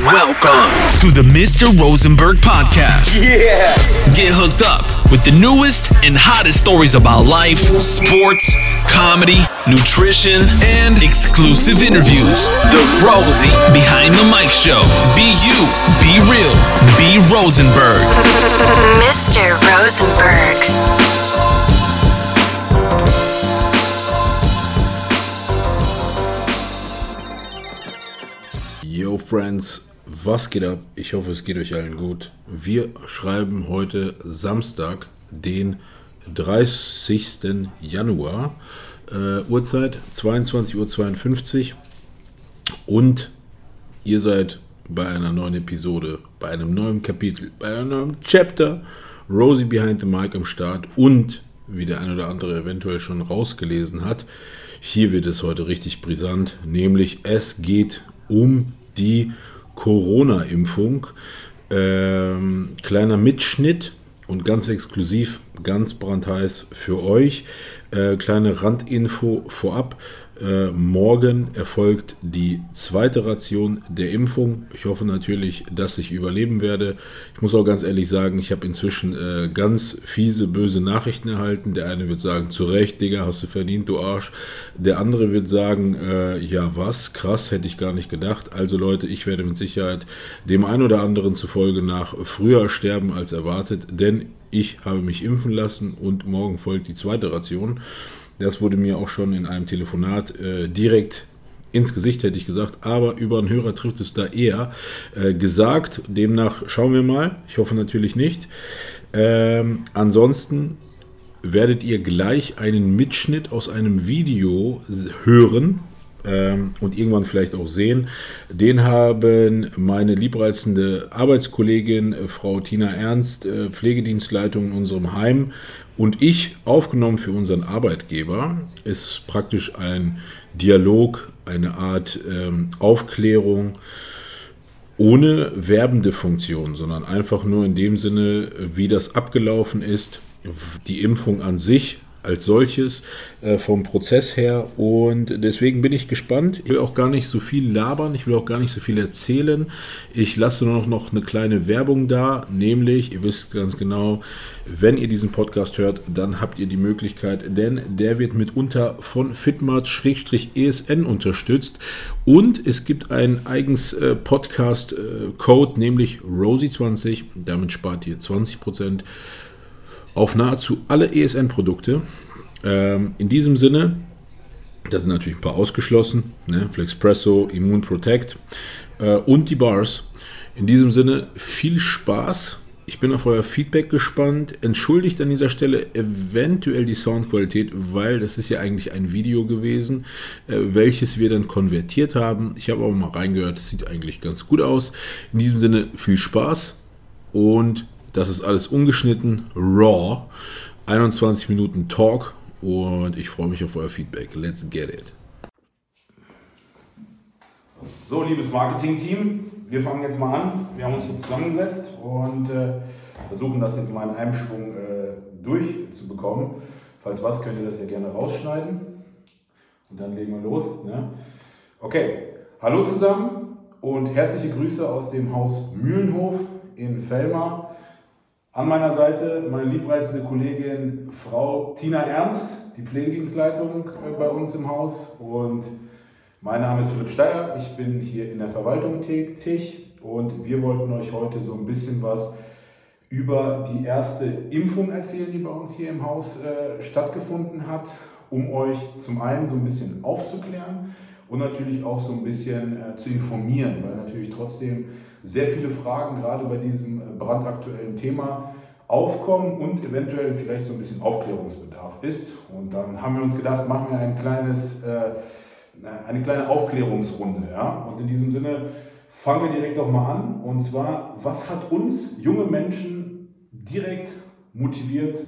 Welcome to the Mr. Rosenberg podcast. Yeah. Get hooked up with the newest and hottest stories about life, sports, comedy, nutrition, and exclusive interviews. The Rosie Behind the Mic Show. Be you, be real, be Rosenberg. Mr. Rosenberg. Yo Friends, was geht ab? Ich hoffe, es geht euch allen gut. Wir schreiben heute Samstag, den 30. Januar, äh, Uhrzeit 22.52 Uhr und ihr seid bei einer neuen Episode, bei einem neuen Kapitel, bei einem neuen Chapter Rosie Behind the Mic am Start und wie der ein oder andere eventuell schon rausgelesen hat, hier wird es heute richtig brisant, nämlich es geht um die Corona-Impfung. Ähm, kleiner Mitschnitt und ganz exklusiv, ganz brandheiß für euch. Äh, kleine Randinfo vorab. Äh, morgen erfolgt die zweite Ration der Impfung. Ich hoffe natürlich, dass ich überleben werde. Ich muss auch ganz ehrlich sagen, ich habe inzwischen äh, ganz fiese, böse Nachrichten erhalten. Der eine wird sagen, zu Recht, Digga, hast du verdient, du Arsch. Der andere wird sagen, äh, ja was, krass, hätte ich gar nicht gedacht. Also Leute, ich werde mit Sicherheit dem einen oder anderen zufolge nach früher sterben als erwartet, denn ich habe mich impfen lassen und morgen folgt die zweite Ration. Das wurde mir auch schon in einem Telefonat äh, direkt ins Gesicht, hätte ich gesagt, aber über einen Hörer trifft es da eher äh, gesagt. Demnach schauen wir mal. Ich hoffe natürlich nicht. Ähm, ansonsten werdet ihr gleich einen Mitschnitt aus einem Video hören, ähm, und irgendwann vielleicht auch sehen. Den haben meine liebreizende Arbeitskollegin, äh, Frau Tina Ernst, äh, Pflegedienstleitung in unserem Heim und ich aufgenommen für unseren Arbeitgeber. Ist praktisch ein Dialog, eine Art ähm, Aufklärung ohne werbende Funktion, sondern einfach nur in dem Sinne, wie das abgelaufen ist, die Impfung an sich als solches äh, vom Prozess her. Und deswegen bin ich gespannt. Ich will auch gar nicht so viel labern, ich will auch gar nicht so viel erzählen. Ich lasse nur noch, noch eine kleine Werbung da, nämlich, ihr wisst ganz genau, wenn ihr diesen Podcast hört, dann habt ihr die Möglichkeit, denn der wird mitunter von Fitmart-ESN unterstützt. Und es gibt einen eigens äh, Podcast-Code, äh, nämlich Rosie20. Damit spart ihr 20% auf nahezu alle ESN-Produkte. Ähm, in diesem Sinne, da sind natürlich ein paar ausgeschlossen, ne? Flexpresso, Immune Protect äh, und die Bars. In diesem Sinne, viel Spaß. Ich bin auf euer Feedback gespannt. Entschuldigt an dieser Stelle eventuell die Soundqualität, weil das ist ja eigentlich ein Video gewesen, äh, welches wir dann konvertiert haben. Ich habe aber mal reingehört, es sieht eigentlich ganz gut aus. In diesem Sinne, viel Spaß und das ist alles ungeschnitten, raw. 21 Minuten Talk und ich freue mich auf euer Feedback. Let's get it. So, liebes Marketing-Team, wir fangen jetzt mal an. Wir haben uns hier zusammengesetzt und äh, versuchen das jetzt mal in einem Schwung äh, durchzubekommen. Falls was, könnt ihr das ja gerne rausschneiden. Und dann legen wir los. Ne? Okay, hallo zusammen und herzliche Grüße aus dem Haus Mühlenhof in Fellmar. An meiner Seite meine liebreizende Kollegin Frau Tina Ernst, die Pflegedienstleitung äh, bei uns im Haus. Und mein Name ist Philipp Steyer, ich bin hier in der Verwaltung tätig und wir wollten euch heute so ein bisschen was über die erste Impfung erzählen, die bei uns hier im Haus äh, stattgefunden hat, um euch zum einen so ein bisschen aufzuklären und natürlich auch so ein bisschen äh, zu informieren, weil natürlich trotzdem sehr viele Fragen gerade bei diesem äh, brandaktuellen Thema aufkommen und eventuell vielleicht so ein bisschen Aufklärungsbedarf ist. Und dann haben wir uns gedacht, machen wir ein kleines, äh, eine kleine Aufklärungsrunde. Ja? Und in diesem Sinne fangen wir direkt doch mal an. Und zwar, was hat uns junge Menschen direkt motiviert,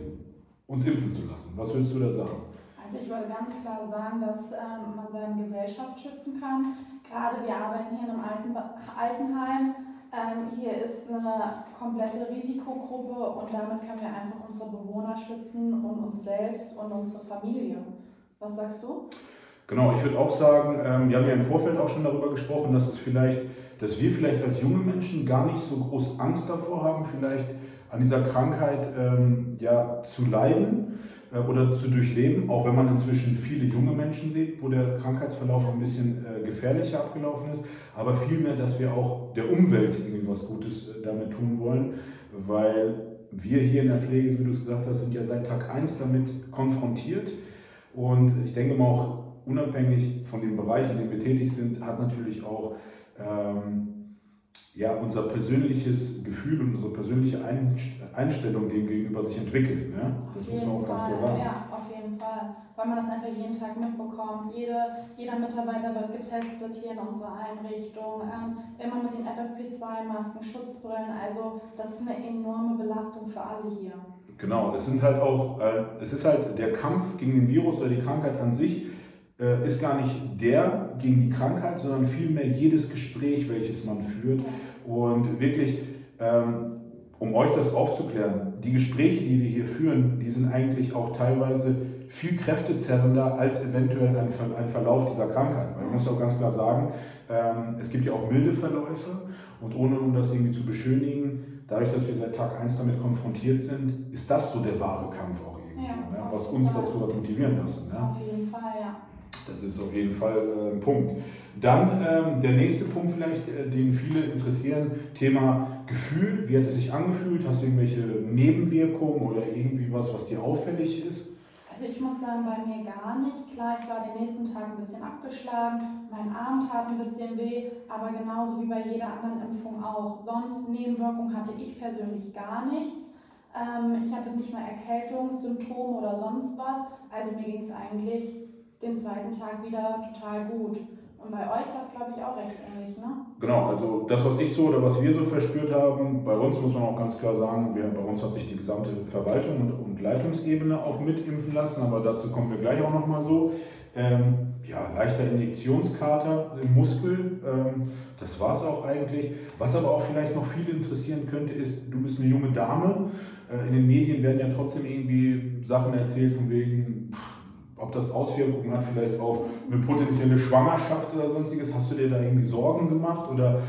uns impfen zu lassen? Was würdest du da sagen? Also ich würde ganz klar sagen, dass ähm, man seine Gesellschaft schützen kann. Gerade wir arbeiten hier in einem Alten, Altenheim. Ähm, hier ist eine komplette Risikogruppe und damit können wir einfach unsere Bewohner schützen und uns selbst und unsere Familie. Was sagst du? Genau, ich würde auch sagen, ähm, wir haben ja im Vorfeld auch schon darüber gesprochen, dass es vielleicht, dass wir vielleicht als junge Menschen gar nicht so groß Angst davor haben, vielleicht an dieser Krankheit ähm, ja, zu leiden oder zu durchleben, auch wenn man inzwischen viele junge Menschen sieht, wo der Krankheitsverlauf ein bisschen äh, gefährlicher abgelaufen ist, aber vielmehr, dass wir auch der Umwelt irgendwie was Gutes äh, damit tun wollen, weil wir hier in der Pflege, wie du es gesagt hast, sind ja seit Tag 1 damit konfrontiert. Und ich denke mal auch unabhängig von dem Bereich, in dem wir tätig sind, hat natürlich auch ähm, ja, unser persönliches Gefühl und unsere persönliche Einstellung dem gegenüber sich entwickelt. Ne? Das muss man auch ganz klar sagen. Ja, auf jeden Fall. Weil man das einfach jeden Tag mitbekommt. Jede, jeder Mitarbeiter wird getestet hier in unserer Einrichtung. Ähm, immer mit den FFP2-Masken, Schutzbrillen. Also das ist eine enorme Belastung für alle hier. Genau, es sind halt auch, äh, es ist halt der Kampf gegen den Virus oder die Krankheit an sich äh, ist gar nicht der gegen die Krankheit, sondern vielmehr jedes Gespräch, welches man führt. Und wirklich, ähm, um euch das aufzuklären, die Gespräche, die wir hier führen, die sind eigentlich auch teilweise viel kräftezerrender als eventuell ein, ein Verlauf dieser Krankheit. Weil man muss auch ganz klar sagen, ähm, es gibt ja auch milde Verläufe und ohne um das irgendwie zu beschönigen, dadurch, dass wir seit Tag 1 damit konfrontiert sind, ist das so der wahre Kampf auch irgendwie, ja, ne? was uns dazu motivieren lassen. Ne? Auf jeden Fall, ja. Das ist auf jeden Fall äh, ein Punkt. Dann ähm, der nächste Punkt vielleicht, äh, den viele interessieren, Thema Gefühl. Wie hat es sich angefühlt? Hast du irgendwelche Nebenwirkungen oder irgendwie was, was dir auffällig ist? Also ich muss sagen, bei mir gar nicht. Klar, ich war den nächsten Tag ein bisschen abgeschlagen, mein Arm tat ein bisschen weh, aber genauso wie bei jeder anderen Impfung auch. Sonst Nebenwirkungen hatte ich persönlich gar nichts. Ähm, ich hatte nicht mal Erkältungssymptome oder sonst was. Also mir ging es eigentlich den zweiten Tag wieder total gut. Und bei euch war es, glaube ich, auch recht ähnlich, ne? Genau, also das, was ich so oder was wir so verspürt haben, bei uns muss man auch ganz klar sagen, wir, bei uns hat sich die gesamte Verwaltung und, und Leitungsebene auch mitimpfen lassen, aber dazu kommen wir gleich auch nochmal so. Ähm, ja, leichter Injektionskater im Muskel, ähm, das war es auch eigentlich. Was aber auch vielleicht noch viele interessieren könnte, ist, du bist eine junge Dame. Äh, in den Medien werden ja trotzdem irgendwie Sachen erzählt von wegen, ob das Auswirkungen hat vielleicht auf eine potenzielle Schwangerschaft oder sonstiges. Hast du dir da irgendwie Sorgen gemacht oder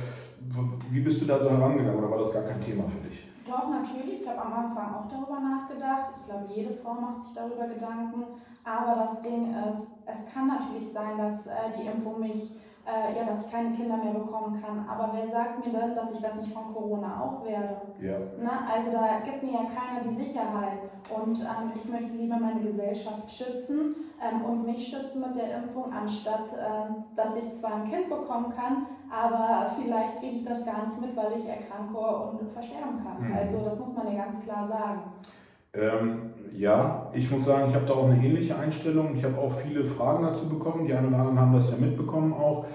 wie bist du da so herangegangen oder war das gar kein Thema für dich? Doch, natürlich. Ich habe am Anfang auch darüber nachgedacht. Ich glaube, jede Frau macht sich darüber Gedanken. Aber das Ding ist, es kann natürlich sein, dass äh, die Impfung mich äh, ja, dass ich keine Kinder mehr bekommen kann. Aber wer sagt mir denn, dass ich das nicht von Corona auch werde? Ja. Na, also da gibt mir ja keiner die Sicherheit. Und ähm, ich möchte lieber meine Gesellschaft schützen ähm, und mich schützen mit der Impfung, anstatt ähm, dass ich zwar ein Kind bekommen kann, aber vielleicht kriege ich das gar nicht mit, weil ich erkranke und versterben kann. Mhm. Also das muss man ja ganz klar sagen. Ähm, ja, ich muss sagen, ich habe da auch eine ähnliche Einstellung. Ich habe auch viele Fragen dazu bekommen. Die einen oder anderen haben das ja mitbekommen auch.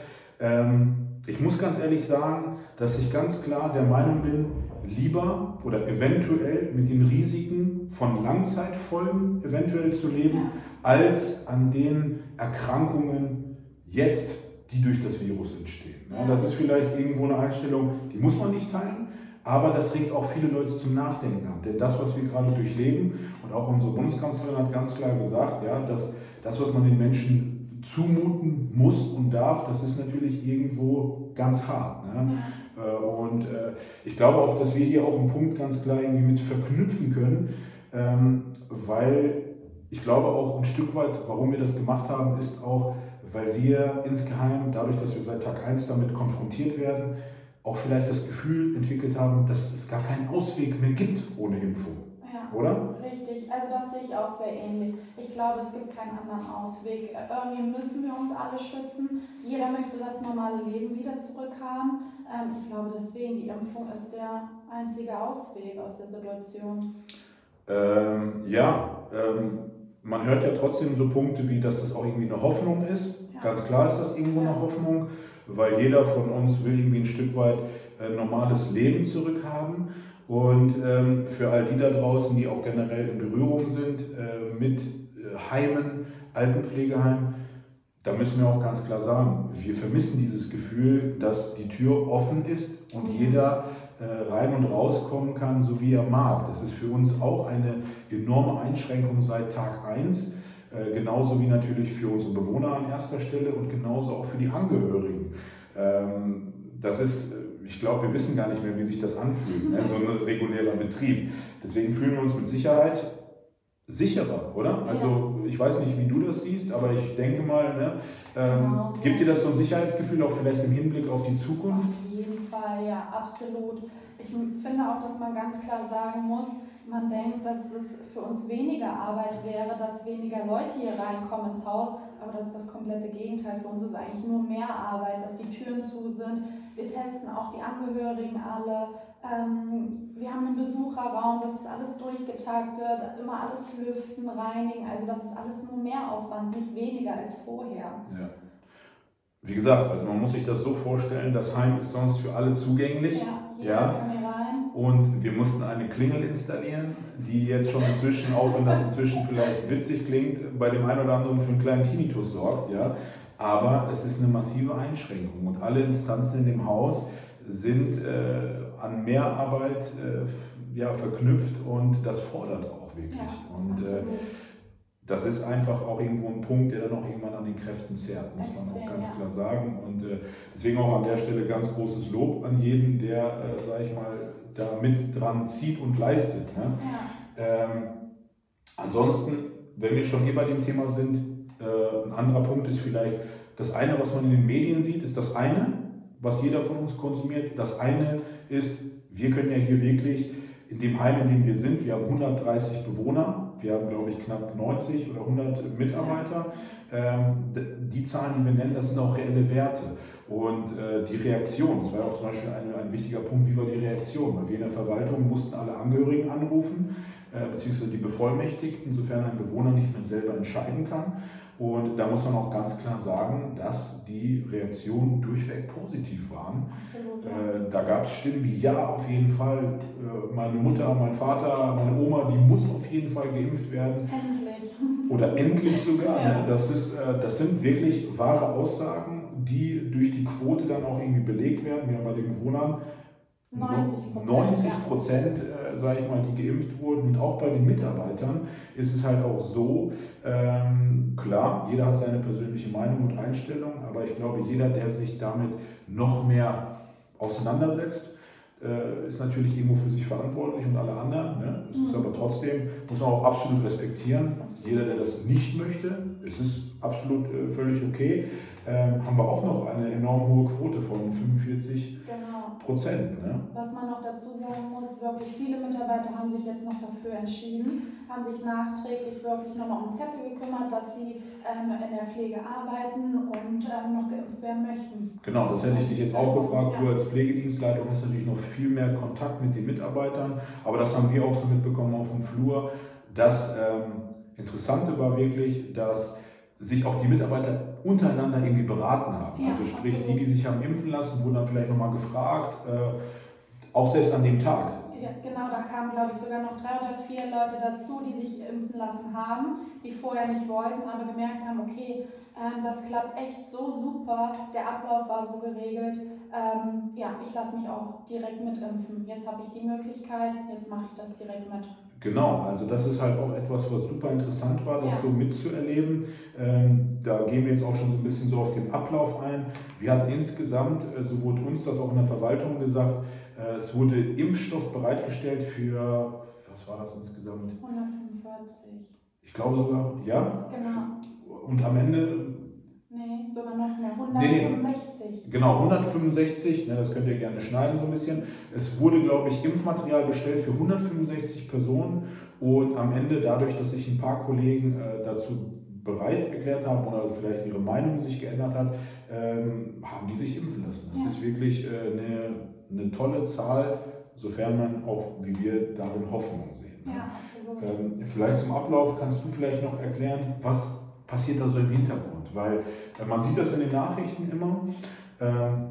Ähm, ich muss ganz ehrlich sagen, dass ich ganz klar der Meinung bin, lieber oder eventuell mit den Risiken von Langzeitfolgen eventuell zu leben, als an den Erkrankungen jetzt, die durch das Virus entstehen. Ja, das ist vielleicht irgendwo eine Einstellung, die muss man nicht teilen. Aber das regt auch viele Leute zum Nachdenken an. Denn das, was wir gerade durchleben, und auch unsere Bundeskanzlerin hat ganz klar gesagt, ja, dass das, was man den Menschen zumuten muss und darf, das ist natürlich irgendwo ganz hart. Ne? Äh, und äh, ich glaube auch, dass wir hier auch einen Punkt ganz klar irgendwie mit verknüpfen können, ähm, weil ich glaube auch ein Stück weit, warum wir das gemacht haben, ist auch, weil wir insgeheim, dadurch, dass wir seit Tag 1 damit konfrontiert werden, auch vielleicht das Gefühl entwickelt haben, dass es gar keinen Ausweg mehr gibt ohne Impfung. Ja, oder? Richtig, also das sehe ich auch sehr ähnlich. Ich glaube, es gibt keinen anderen Ausweg. Irgendwie müssen wir uns alle schützen. Jeder möchte das normale Leben wieder zurückhaben. Ähm, ich glaube deswegen, die Impfung ist der einzige Ausweg aus der Situation. Ähm, ja, ähm, man hört ja trotzdem so Punkte wie, dass es auch irgendwie eine Hoffnung ist. Ja. Ganz klar ist das irgendwo ja. eine Hoffnung weil jeder von uns will irgendwie ein Stück weit äh, normales Leben zurückhaben. Und ähm, für all die da draußen, die auch generell in Berührung sind äh, mit äh, Heimen, Altenpflegeheimen, da müssen wir auch ganz klar sagen, wir vermissen dieses Gefühl, dass die Tür offen ist und jeder äh, rein und rauskommen kann, so wie er mag. Das ist für uns auch eine enorme Einschränkung seit Tag 1 Äh, genauso wie natürlich für unsere Bewohner an erster Stelle und genauso auch für die Angehörigen. Ähm, das ist, ich glaube, wir wissen gar nicht mehr, wie sich das anfühlt, ne? so ein regulärer Betrieb. Deswegen fühlen wir uns mit Sicherheit sicherer, oder? Also ich weiß nicht, wie du das siehst, aber ich denke mal, ne, ähm, genau so. gibt dir das so ein Sicherheitsgefühl auch vielleicht im Hinblick auf die Zukunft? Auf jeden Fall, ja, absolut. Ich finde auch, dass man ganz klar sagen muss, man denkt, dass es für uns weniger Arbeit wäre, dass weniger Leute hier reinkommen ins Haus, aber das ist das komplette Gegenteil. Für uns ist eigentlich nur mehr Arbeit, dass die Türen zu sind. Wir testen auch die Angehörigen alle. Ähm, wir haben einen Besucherraum, das ist alles durchgetaktet, immer alles lüften, reinigen. Also das ist alles nur mehr Aufwand, nicht weniger als vorher. Ja. Wie gesagt, also man muss sich das so vorstellen, das Heim ist sonst für alle zugänglich. Ja, ja. Und wir mussten eine Klingel installieren, die jetzt schon inzwischen, auch wenn das inzwischen vielleicht witzig klingt, bei dem einen oder anderen für einen kleinen Tinnitus sorgt. Ja? Aber es ist eine massive Einschränkung und alle Instanzen in dem Haus sind äh, an Mehrarbeit äh, ja, verknüpft und das fordert auch wirklich. Ja, und äh, das ist einfach auch irgendwo ein Punkt, der dann auch irgendwann an den Kräften zerrt, muss man auch ganz klar sagen. Und äh, deswegen auch an der Stelle ganz großes Lob an jeden, der, äh, sage ich mal, da mit dran zieht und leistet. Ne? Ja. Ähm, ansonsten, wenn wir schon hier bei dem Thema sind, äh, ein anderer Punkt ist vielleicht, das eine, was man in den Medien sieht, ist das eine, was jeder von uns konsumiert. Das eine ist, wir können ja hier wirklich in dem Heim, in dem wir sind, wir haben 130 Bewohner, wir haben, glaube ich, knapp 90 oder 100 Mitarbeiter. Ähm, die Zahlen, die wir nennen, das sind auch reelle Werte. Und äh, die Reaktion, das war ja auch zum Beispiel ein, ein wichtiger Punkt, wie war die Reaktion? Weil wir in der Verwaltung mussten alle Angehörigen anrufen, äh, beziehungsweise die Bevollmächtigten, sofern ein Bewohner nicht mehr selber entscheiden kann. Und da muss man auch ganz klar sagen, dass die Reaktionen durchweg positiv waren. Absolut, ja. äh, da gab es Stimmen wie, ja, auf jeden Fall, äh, meine Mutter, mein Vater, meine Oma, die muss auf jeden Fall geimpft werden. Endlich. Oder endlich sogar. Ja. Ne? Das, ist, äh, das sind wirklich wahre Aussagen, die durch die Quote dann auch irgendwie belegt werden. Wir haben bei den Bewohnern 90 Prozent, ja. äh, sage ich mal, die geimpft wurden. Und auch bei den Mitarbeitern ist es halt auch so, ähm, klar, jeder hat seine persönliche Meinung und Einstellung, aber ich glaube, jeder, der sich damit noch mehr auseinandersetzt, äh, ist natürlich irgendwo für sich verantwortlich und alle anderen. Ne? Es ist mhm. aber trotzdem, muss man auch absolut respektieren. Jeder, der das nicht möchte, es ist absolut äh, völlig okay. Ähm, haben wir auch noch eine enorm hohe Quote von 45 genau. Prozent. Ne? Was man noch dazu sagen muss, wirklich viele Mitarbeiter haben sich jetzt noch dafür entschieden, haben sich nachträglich wirklich nochmal um Zettel gekümmert, dass sie ähm, in der Pflege arbeiten und ähm, noch geimpft werden möchten. Genau, das hätte ich dich jetzt auch gefragt. Ja. Du als Pflegedienstleitung hast natürlich noch viel mehr Kontakt mit den Mitarbeitern, aber das haben wir auch so mitbekommen auf dem Flur. Das ähm, Interessante war wirklich, dass sich auch die Mitarbeiter untereinander irgendwie beraten haben. Ja, also sprich, absolut. die, die sich haben impfen lassen, wurden dann vielleicht nochmal gefragt, äh, auch selbst an dem Tag. Ja, genau, da kamen, glaube ich, sogar noch drei oder vier Leute dazu, die sich impfen lassen haben, die vorher nicht wollten, aber gemerkt haben, okay, ähm, das klappt echt so super, der Ablauf war so geregelt, ähm, ja, ich lasse mich auch direkt mitimpfen. Jetzt habe ich die Möglichkeit, jetzt mache ich das direkt mit. Genau, also das ist halt auch etwas, was super interessant war, das ja. so mitzuerleben. Ähm, da gehen wir jetzt auch schon so ein bisschen so auf den Ablauf ein. Wir hatten insgesamt, äh, so wurde uns das auch in der Verwaltung gesagt, äh, es wurde Impfstoff bereitgestellt für, was war das insgesamt? 145. Ich glaube sogar, ja. Genau. Und am Ende Nee, sogar noch mehr. 165. Nee, nee. Genau, 165, ne, das könnt ihr gerne schneiden so ein bisschen. Es wurde, glaube ich, Impfmaterial bestellt für 165 Personen und am Ende, dadurch, dass sich ein paar Kollegen äh, dazu bereit erklärt haben oder vielleicht ihre Meinung sich geändert hat, ähm, haben die sich impfen lassen. Das ja. ist wirklich äh, eine, eine tolle Zahl, sofern man auch, wie wir, darin Hoffnung sehen. Ja, absolut. Ähm, vielleicht zum Ablauf kannst du vielleicht noch erklären, was passiert da so im Hintergrund? Weil äh, man sieht das in den Nachrichten immer. Ähm,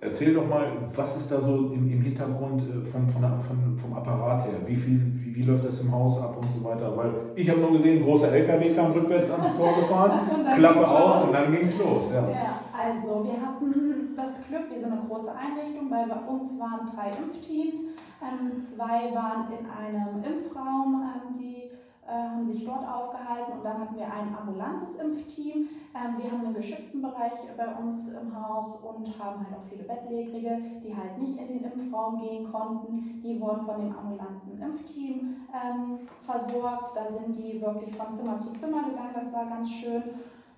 erzähl doch mal, was ist da so im, im Hintergrund äh, vom, von, von, vom Apparat her? Wie, viel, wie, wie läuft das im Haus ab und so weiter? Weil ich habe nur gesehen, großer LKW kam rückwärts ans Tor gefahren, Klappe auf los. und dann ging es los. Ja. ja, also wir hatten das Glück, wir sind eine große Einrichtung, weil bei uns waren drei Impfteams. Ähm, zwei waren in einem Impfraum, ähm, die haben sich dort aufgehalten und dann hatten wir ein ambulantes Impfteam. Ähm, wir haben einen geschützten Bereich bei uns im Haus und haben halt auch viele Bettlägerige, die halt nicht in den Impfraum gehen konnten. Die wurden von dem ambulanten Impfteam ähm, versorgt. Da sind die wirklich von Zimmer zu Zimmer gegangen. Das war ganz schön.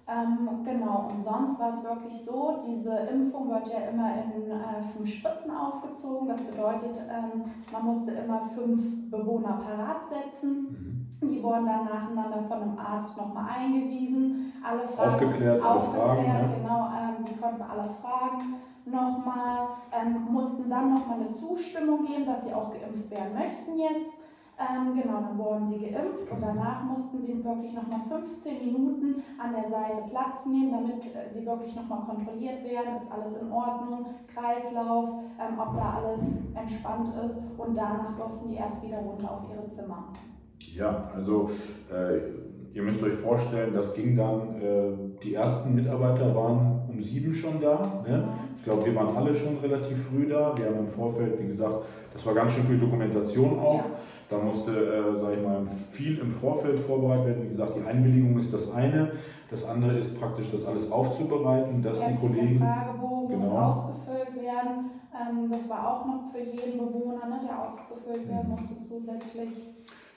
Ähm, genau, und sonst war es wirklich so, diese Impfung wird ja immer in äh, fünf Spritzen aufgezogen. Das bedeutet, ähm, man musste immer fünf Bewohner parat setzen. Mhm. Die wurden dann nacheinander von einem Arzt nochmal eingewiesen. Alle Fragen aufgeklärt, aufgeklärt Fragen, ja. genau, ähm, die konnten alles fragen nochmal, ähm, mussten dann nochmal eine Zustimmung geben, dass sie auch geimpft werden möchten jetzt. Ähm, genau, dann wurden sie geimpft und danach mussten sie wirklich nochmal 15 Minuten an der Seite Platz nehmen, damit äh, sie wirklich nochmal kontrolliert werden, ist alles in Ordnung, Kreislauf, ähm, ob da alles entspannt ist und danach durften die erst wieder runter auf ihre Zimmer. Ja, also äh, ihr müsst euch vorstellen, das ging dann, äh, die ersten Mitarbeiter waren um sieben schon da. Ne? Ich glaube, wir waren alle schon relativ früh da. Wir haben im Vorfeld, wie gesagt, das war ganz schön viel Dokumentation auch. Ja. Da musste, äh, sage ich mal, viel im Vorfeld vorbereitet werden. Wie gesagt, die Einwilligung ist das eine. Das andere ist praktisch, das alles aufzubereiten, dass ja, die Kollegen. Fragebogen genau. muss ausgefüllt werden. Ähm, das war auch noch für jeden Bewohner, ne, der ausgefüllt werden mhm. musste zusätzlich.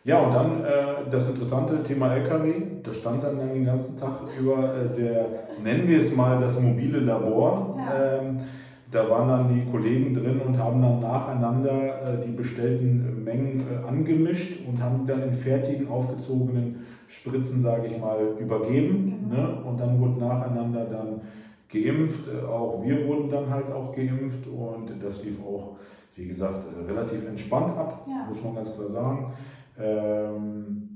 Ja, und dann äh, das interessante Thema LKW. Da stand dann den ganzen Tag über äh, der, nennen wir es mal, das mobile Labor. Ja. Ähm, da waren dann die Kollegen drin und haben dann nacheinander äh, die bestellten Mengen äh, angemischt und haben dann in fertigen, aufgezogenen Spritzen, sage ich mal, übergeben. Genau. Ne? Und dann wurde nacheinander dann geimpft. Äh, auch wir wurden dann halt auch geimpft und das lief auch, wie gesagt, äh, relativ entspannt ab, ja. muss man ganz klar sagen. Ähm,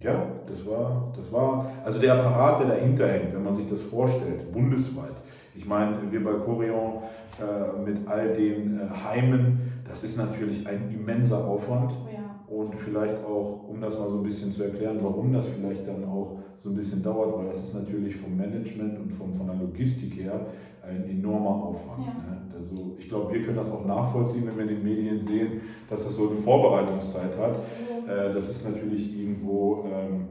ja, das war, das war, also der Apparat, der dahinter hängt, wenn man sich das vorstellt, bundesweit. Ich meine, wir bei Corion mit all den äh, Heimen, das ist natürlich ein immenser Aufwand. Ja. Und vielleicht auch, um das mal so ein bisschen zu erklären, warum das vielleicht dann auch so ein bisschen dauert, weil das ist natürlich vom Management und vom, von der Logistik her ein enormer Aufwand. Ja. Ne? Also ich glaube, wir können das auch nachvollziehen, wenn wir in den Medien sehen, dass das so eine Vorbereitungszeit hat. Äh, das ist natürlich irgendwo ähm,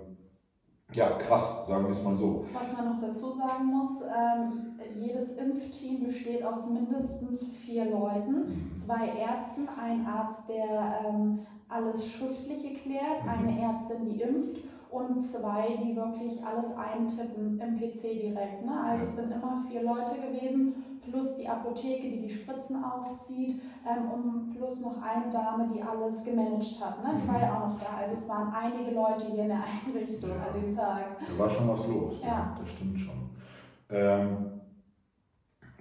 ja, krass, sagen wir es mal so. Was man noch dazu sagen muss, ähm, jedes Impfteam besteht aus mindestens vier Leuten, mhm. zwei Ärzten, ein Arzt, der ähm, alles Schriftliche klärt, mhm. eine Ärztin, die impft und zwei, die wirklich alles eintippen im PC direkt. Ne? Also es sind immer vier Leute gewesen, plus die Apotheke, die die Spritzen aufzieht ähm, und plus noch eine Dame, die alles gemanagt hat. Ne? Die war ja auch noch da. Also es waren einige Leute hier in der Einrichtung ja. an dem Tag. Da war schon was los. Ja, ja das stimmt schon. Ähm,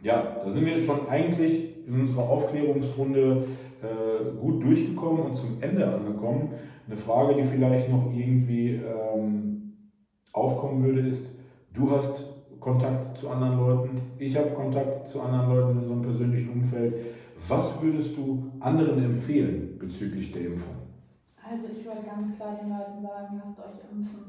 ja, da sind wir schon eigentlich in unserer Aufklärungsrunde äh, gut durchgekommen und zum Ende angekommen. Eine Frage, die vielleicht noch irgendwie ähm, aufkommen würde, ist, du hast Kontakt zu anderen Leuten, ich habe Kontakt zu anderen Leuten in unserem persönlichen Umfeld. Was würdest du anderen empfehlen bezüglich der Impfung? Also ich würde ganz klar den Leuten sagen, lasst euch impfen.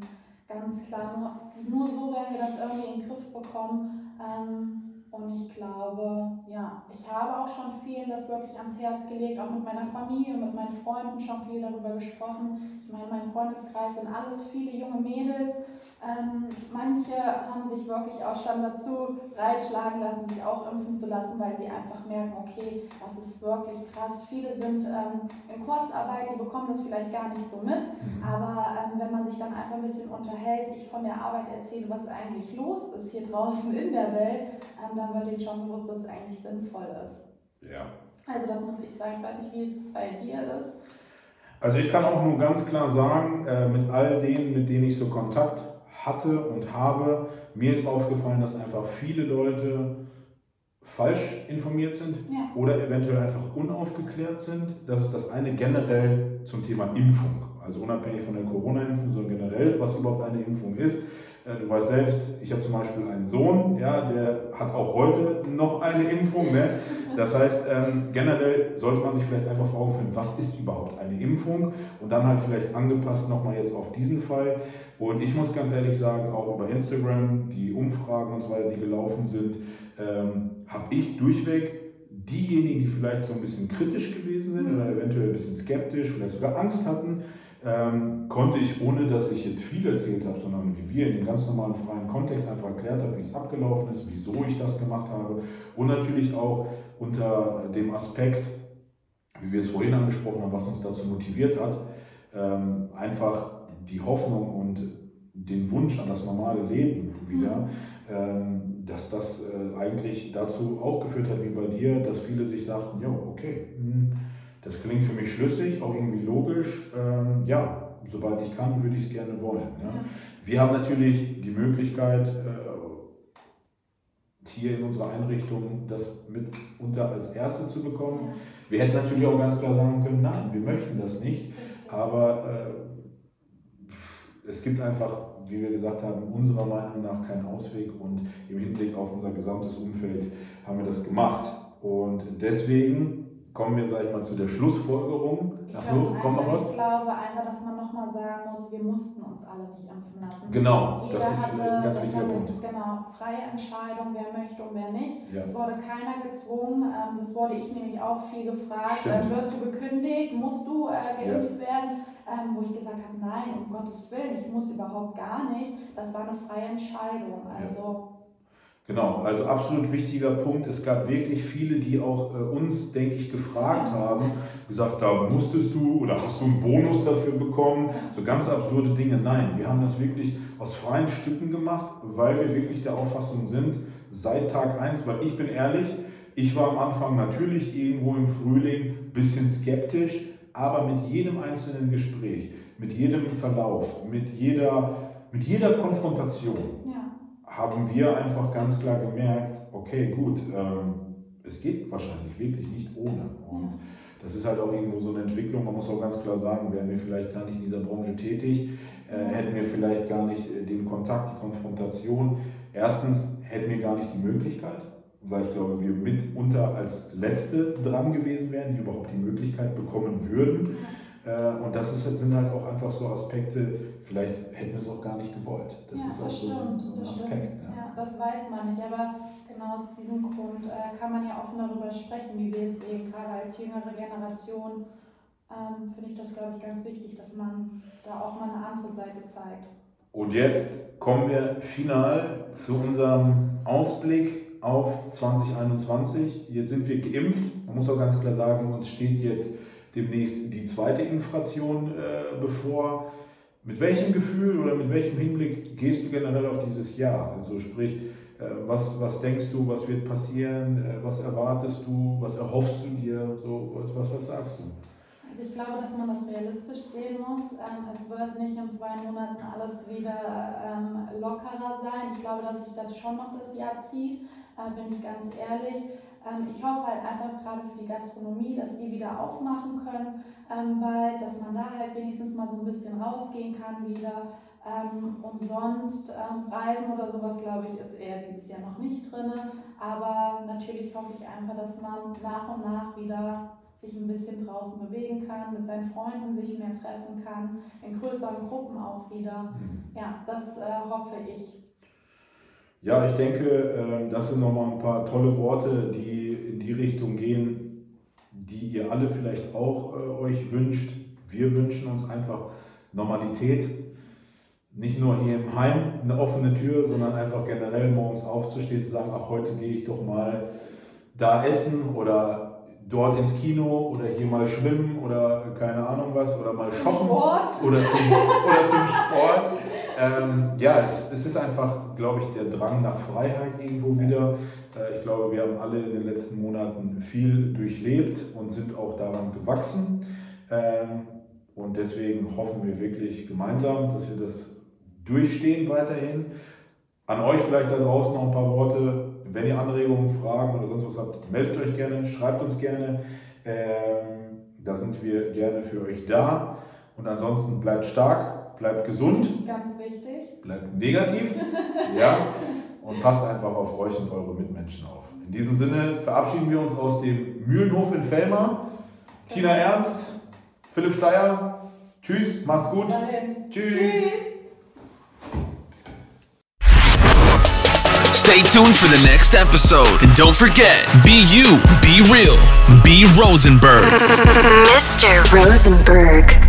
Ganz klar, nur, nur so werden wir das irgendwie in den Griff bekommen. Ähm, und ich glaube, ja, ich habe auch schon vielen das wirklich ans Herz gelegt, auch mit meiner Familie, mit meinen Freunden schon viel darüber gesprochen. Ich meine, mein Freundeskreis sind alles viele junge Mädels. Ähm, manche haben sich wirklich auch schon dazu breitschlagen lassen, sich auch impfen zu lassen, weil sie einfach merken, okay, das ist wirklich krass. Viele sind ähm, in Kurzarbeit, die bekommen das vielleicht gar nicht so mit, mhm. aber ähm, wenn man sich dann einfach ein bisschen unterhält, ich von der Arbeit erzähle, was eigentlich los ist hier draußen in der Welt, ähm, dann wird ihnen schon bewusst, dass es eigentlich sinnvoll ist. Ja. Also das muss ich sagen. Ich weiß nicht, wie es bei dir ist. Also ich kann auch nur ganz klar sagen, äh, mit all denen, mit denen ich so Kontakt hatte und habe, mir ist aufgefallen, dass einfach viele Leute falsch informiert sind ja. oder eventuell einfach unaufgeklärt sind. Das ist das eine generell zum Thema Impfung. Also unabhängig von der Corona-Impfung, sondern generell, was überhaupt eine Impfung ist. Äh, du weißt selbst, ich habe zum Beispiel einen Sohn, ja, der hat auch heute noch eine Impfung. Ne? Das heißt, ähm, generell sollte man sich vielleicht einfach vor Augen führen, was ist überhaupt eine Impfung und dann halt vielleicht angepasst nochmal jetzt auf diesen Fall. Und ich muss ganz ehrlich sagen, auch über Instagram, die Umfragen und so weiter, die gelaufen sind, ähm, habe ich durchweg diejenigen, die vielleicht so ein bisschen kritisch gewesen sind oder eventuell ein bisschen skeptisch, vielleicht sogar Angst hatten, ähm, konnte ich, ohne dass ich jetzt viel erzählt habe, sondern wie wir in dem ganz normalen freien Kontext einfach erklärt haben, wie es abgelaufen ist, wieso ich das gemacht habe und natürlich auch unter dem Aspekt, wie wir es vorhin angesprochen haben, was uns dazu motiviert hat, ähm, einfach die Hoffnung und den Wunsch an das normale Leben wieder, ähm, dass das äh, eigentlich dazu auch geführt hat, wie bei dir, dass viele sich sagten, ja, okay, hm, das klingt für mich schlüssig, auch irgendwie logisch. Ähm, ja, sobald ich kann, würde ich es gerne wollen. Ja. Ja. Wir haben natürlich die Möglichkeit, äh, hier in unserer Einrichtung das mitunter als Erste zu bekommen. Wir hätten natürlich auch ganz klar sagen können, nein, wir möchten das nicht. Aber äh, es gibt einfach, wie wir gesagt haben, unserer Meinung nach keinen Ausweg und im Hinblick auf unser gesamtes Umfeld haben wir das gemacht. Und deswegen kommen wir, sage ich mal, zu der Schlussfolgerung. Ich Achso, glaube kommt noch einfach- was? Ich glaube einfach, dass man nochmal sagen muss, wir mussten uns alle nicht impfen lassen. Genau, Jeder das ist hatte, ein ganz wichtiger eine, Punkt. Genau, freie Entscheidung, wer möchte und wer nicht. Ja. Es wurde keiner gezwungen. Ähm, das wurde ich nämlich auch viel gefragt. Stimmt. Ähm, wirst du gekündigt? Musst du äh, geimpft werden? Ähm, wo ich gesagt habe, nein, um Gottes Willen, ich muss überhaupt gar nicht. Das war eine freie Entscheidung. Also Genau, also absolut wichtiger Punkt. Es gab wirklich viele, die auch äh, uns, denke ich, gefragt haben, gesagt haben, musstest du oder hast du einen Bonus dafür bekommen? So ganz absurde Dinge. Nein, wir haben das wirklich aus freien Stücken gemacht, weil wir wirklich der Auffassung sind, seit Tag 1, weil ich bin ehrlich, ich war am Anfang natürlich irgendwo im Frühling ein bisschen skeptisch, aber mit jedem einzelnen Gespräch, mit jedem Verlauf, mit jeder, mit jeder Konfrontation, ja. Haben wir einfach ganz klar gemerkt, okay, gut, ähm, es geht wahrscheinlich wirklich nicht ohne. Und das ist halt auch irgendwo so eine Entwicklung. Man muss auch ganz klar sagen, wären wir vielleicht gar nicht in dieser Branche tätig, äh, hätten wir vielleicht gar nicht äh, den Kontakt, die Konfrontation. Erstens hätten wir gar nicht die Möglichkeit, weil ich glaube, wir mitunter als Letzte dran gewesen wären, die überhaupt die Möglichkeit bekommen würden. Äh, Und das ist, sind halt auch einfach so Aspekte, vielleicht hätten wir es auch gar nicht gewollt. Das ja, ist auch das so stimmt, ein das Aspekt. ja. Ja, das weiß man nicht, aber genau aus diesem Grund äh, kann man ja offen darüber sprechen, wie wir es sehen. Gerade als jüngere Generation ähm, finde ich das, glaube ich, ganz wichtig, dass man da auch mal eine andere Seite zeigt. Und jetzt kommen wir final zu unserem Ausblick auf 2021. Jetzt sind wir geimpft. Man muss auch ganz klar sagen, uns steht jetzt demnächst die zweite Inflation äh, bevor. Mit welchem Gefühl oder mit welchem Hinblick gehst du generell auf dieses Jahr? Also sprich, äh, was, was denkst du, was wird passieren? Äh, was erwartest du? Was erhoffst du dir? So, was, was, was sagst du? Also ich glaube, dass man das realistisch sehen muss. Ähm, es wird nicht in zwei Monaten alles wieder ähm, lockerer sein. Ich glaube, dass sich das schon noch das Jahr zieht, äh, bin ich ganz ehrlich. Ähm, ich hoffe halt einfach gerade für die Gastronomie, dass die wieder aufmachen können, ähm, bald, dass man da halt wenigstens mal so ein bisschen rausgehen kann wieder. Ähm, und sonst Reisen oder sowas, glaube ich, ist eher dieses Jahr noch nicht drin. Aber natürlich hoffe ich einfach, dass man nach und nach wieder sich ein bisschen draußen bewegen kann, mit seinen Freunden sich mehr treffen kann, in größeren Gruppen auch wieder. Ja, das äh, hoffe ich. Ja, ich denke, äh, das sind nochmal ein paar tolle Worte, die in die Richtung gehen, die ihr alle vielleicht auch äh, euch wünscht. Wir wünschen uns einfach Normalität. Nicht nur hier im Heim eine offene Tür, sondern einfach generell morgens aufzustehen, zu sagen, ach, heute gehe ich doch mal da essen oder dort ins Kino oder hier mal schwimmen oder keine Ahnung was oder mal shoppen Sport. oder zum, oder zum Sport. Ähm, ja, es, es ist einfach, glaube ich, der Drang nach Freiheit irgendwo wieder. Äh, ich glaube, wir haben alle in den letzten Monaten viel durchlebt und sind auch daran gewachsen. Ähm, und deswegen hoffen wir wirklich gemeinsam, dass wir das durchstehen weiterhin. An euch vielleicht da draußen noch ein paar Worte. Wenn ihr Anregungen, Fragen oder sonst was habt, meldet euch gerne, schreibt uns gerne. Ähm, da sind wir gerne für euch da. Und ansonsten bleibt stark, bleibt gesund, Ganz wichtig. bleibt negativ. ja, und passt einfach auf euch und eure Mitmenschen auf. In diesem Sinne verabschieden wir uns aus dem Mühlenhof in Fellmar. Tina Ernst, Philipp Steyer. Tschüss, macht's gut. Dahin. Tschüss. Stay tuned for the next episode. And don't forget, be you, be real, be Rosenberg. Mr. Rosenberg.